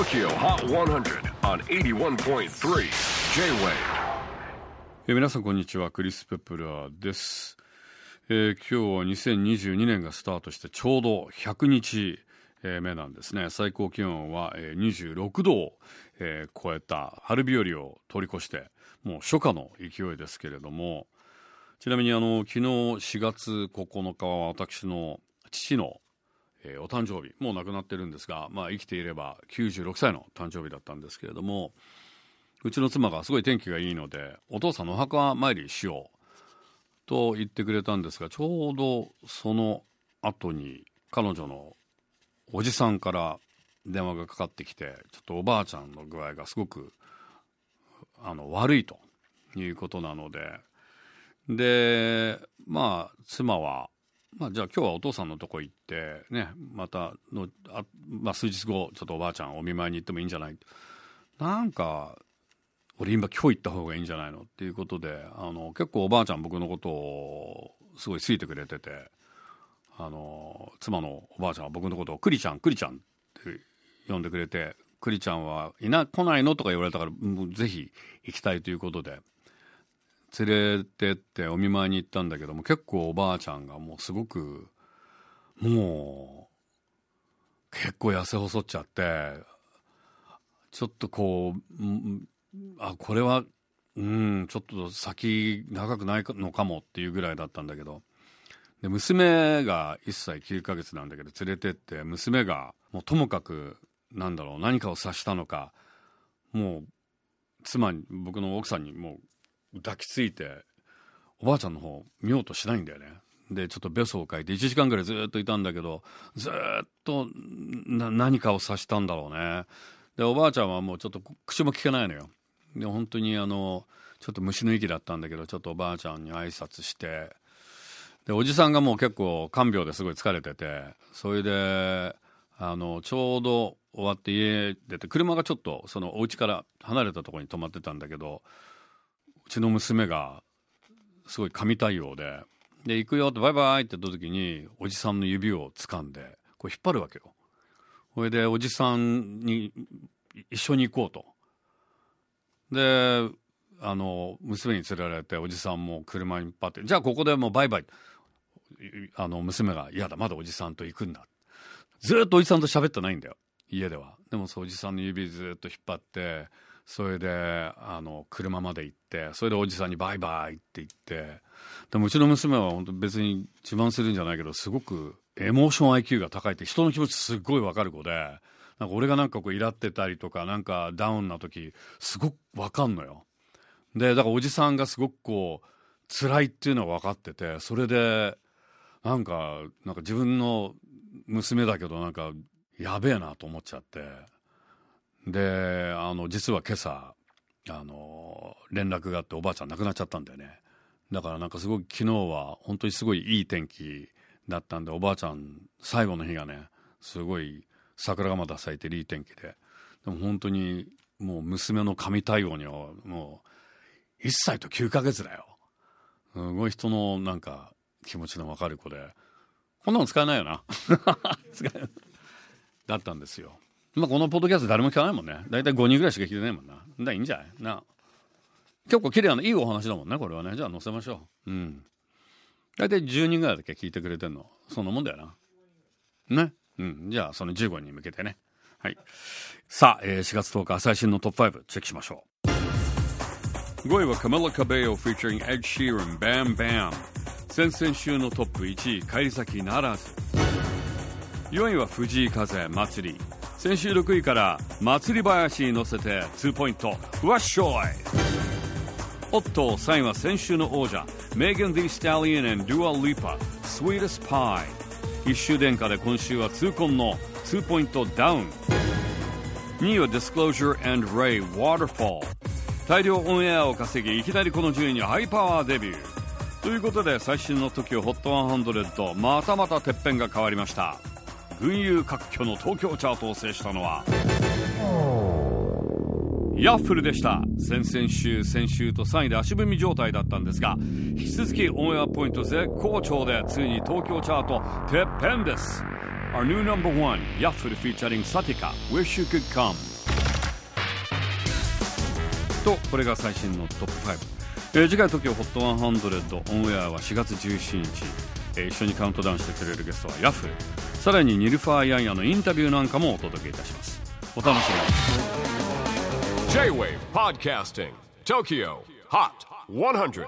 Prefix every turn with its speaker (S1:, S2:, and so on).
S1: TOKYO HOT 100 on 81.3 J-WAVE.
S2: 皆さんこんにちはクリス・ペプラーです、えー今日は2022年がスタートしてちょうど100日え目なんですね。最高気温は、えー26度を、え超えた春日和を通り越してもう初夏の勢いですけれども。ちなみにあの昨日4月9日は私の父のえーお誕生日もう亡くなってるんですが、まあ、生きていれば96歳の誕生日だったんですけれどもうちの妻がすごい天気がいいのでお父さんのお墓参りしようと言ってくれたんですがちょうどその後に彼女のおじさんから電話がかかってきてちょっとおばあちゃんの具合がすごくあの悪いということなのででまあ妻はまあ、じゃあ今日はお父さんのとこ行ってねまたのあ、まあ、数日後ちょっとおばあちゃんお見舞いに行ってもいいんじゃない？なんか俺今今日行った方がいいんじゃないの？っていうことであの結構おばあちゃん僕のことをすごい好いてくれててあの妻のおばあちゃんは僕のことをクリちゃんクリちゃんって呼んでくれてクリちゃんはいな来ないの？とか言われたからぜひ行きたいということで連れてってお見舞いに行ったんだけども結構おばあちゃんがもうすごくもう結構痩せ細っちゃってちょっとこうあこれはうんちょっと先長くないのかもっていうぐらいだったんだけど。で娘が1歳9ヶ月なんだけど連れてって娘がもうともかくなんだろう何かを察したのかもう妻に僕の奥さんにもう抱きついておばあちゃんの方見ようとしないんだよね。でちょっとべそをかいて1時間ぐらいずっといたんだけどずっと何かを察したんだろうね。でおばあちゃんはもうちょっと口も聞けないのよ。で本当にあのちょっと虫の息だったんだけどちょっとおばあちゃんに挨拶してでおじさんがもう結構看病ですごい疲れててそれであのちょうど終わって家出て車がちょっとそのお家から離れたところに止まってたんだけどちの娘がすごい神対応で「で行くよ」って「バイバイ」って言った時におじさんの指を掴んでこう引っ張るわけよ。それでおじさんに一緒に行こうと。であの娘に連れられておじさんも車にパッて「じゃあここでもうバイバイ」あの娘が「嫌だまだおじさんと行くんだ」ずっとおじさんと喋ってないんだよ家では。でもそうおじさんの指ずっと引っ張ってそれであの車まで行ってそれでおじさんに「バイバイ」って言ってでもうちの娘は本当別に自慢するんじゃないけどすごくエモーション IQ が高いって人の気持ちすっごい分かる子でなんか俺がなんかこうイラってたりとかなんかダウンな時すごく分かんのよ。でだからおじさんがすごくこう辛いっていうのは分かっててそれでなんかなんか自分の娘だけどなんかやべえなと思っちゃってであの実は今朝あの連絡があっておばあちゃん亡くなっちゃったんだよね。だからなんかすごい昨日は本当にすごいいい天気だったんでおばあちゃん最後の日がねすごい桜がまだ咲いてるいい天気で。でも本当にもう娘の神対応にはもう1歳と9ヶ月だよ。すごい人のなんか気持ちの分かる子で。こんなの使えないよな。使えない。だったんですよ。まあこのポッドキャスト誰も聞かないもんね。大体5人ぐらいしか聞いてないもんな。だいいんじゃない？な。結構綺麗ないいお話だもんねこれはね。じゃあ載せましょう。うん。大体10人ぐらいだけ聞いてくれてんの。そんなもんだよな。ね？うん。じゃあその15人に向けてね。はい。さあ、えー4月10日最新のトップ5チェックしましょう。5位はカメラ・カベオ featuring Ed Sheeran Bam Bam 先々週のトップ1位返り咲きならず。4位は藤井風祭り。先週6位から祭り林に乗せて2ポイント。ワッショイおっと3位は先週の王者メーガン・ディ・スタリアン and デュア・リーパ Sweetest Pie 一周殿下で今週は痛恨の2ポイントダウン。2位は Disclosure and Ray Waterfall 大量オンエアを稼ぎいきなりこの順位にハイパワーデビュー。ということで最新の TOKIOHOT100 またまたてっぺんが変わりました。群雄割拠の東京チャートを制したのはヤッフルでした。先々週先週と3位で足踏み状態だったんですが引き続きオンエアポイント絶好調でついに東京チャートてっぺんです。Our new number one ヤッフル featuring Satika. Wish You Could Come. とこれが最新のトップ5、えー、次回 TOKIOHOT100 オンエアは4月17日、えー、一緒にカウントダウンしてくれるゲストはヤフー。さらにニルファーヤンヤのインタビューなんかもお届けいたします。お楽しみに。
S1: J-WAVE PODCASTING TOKYO HOT 100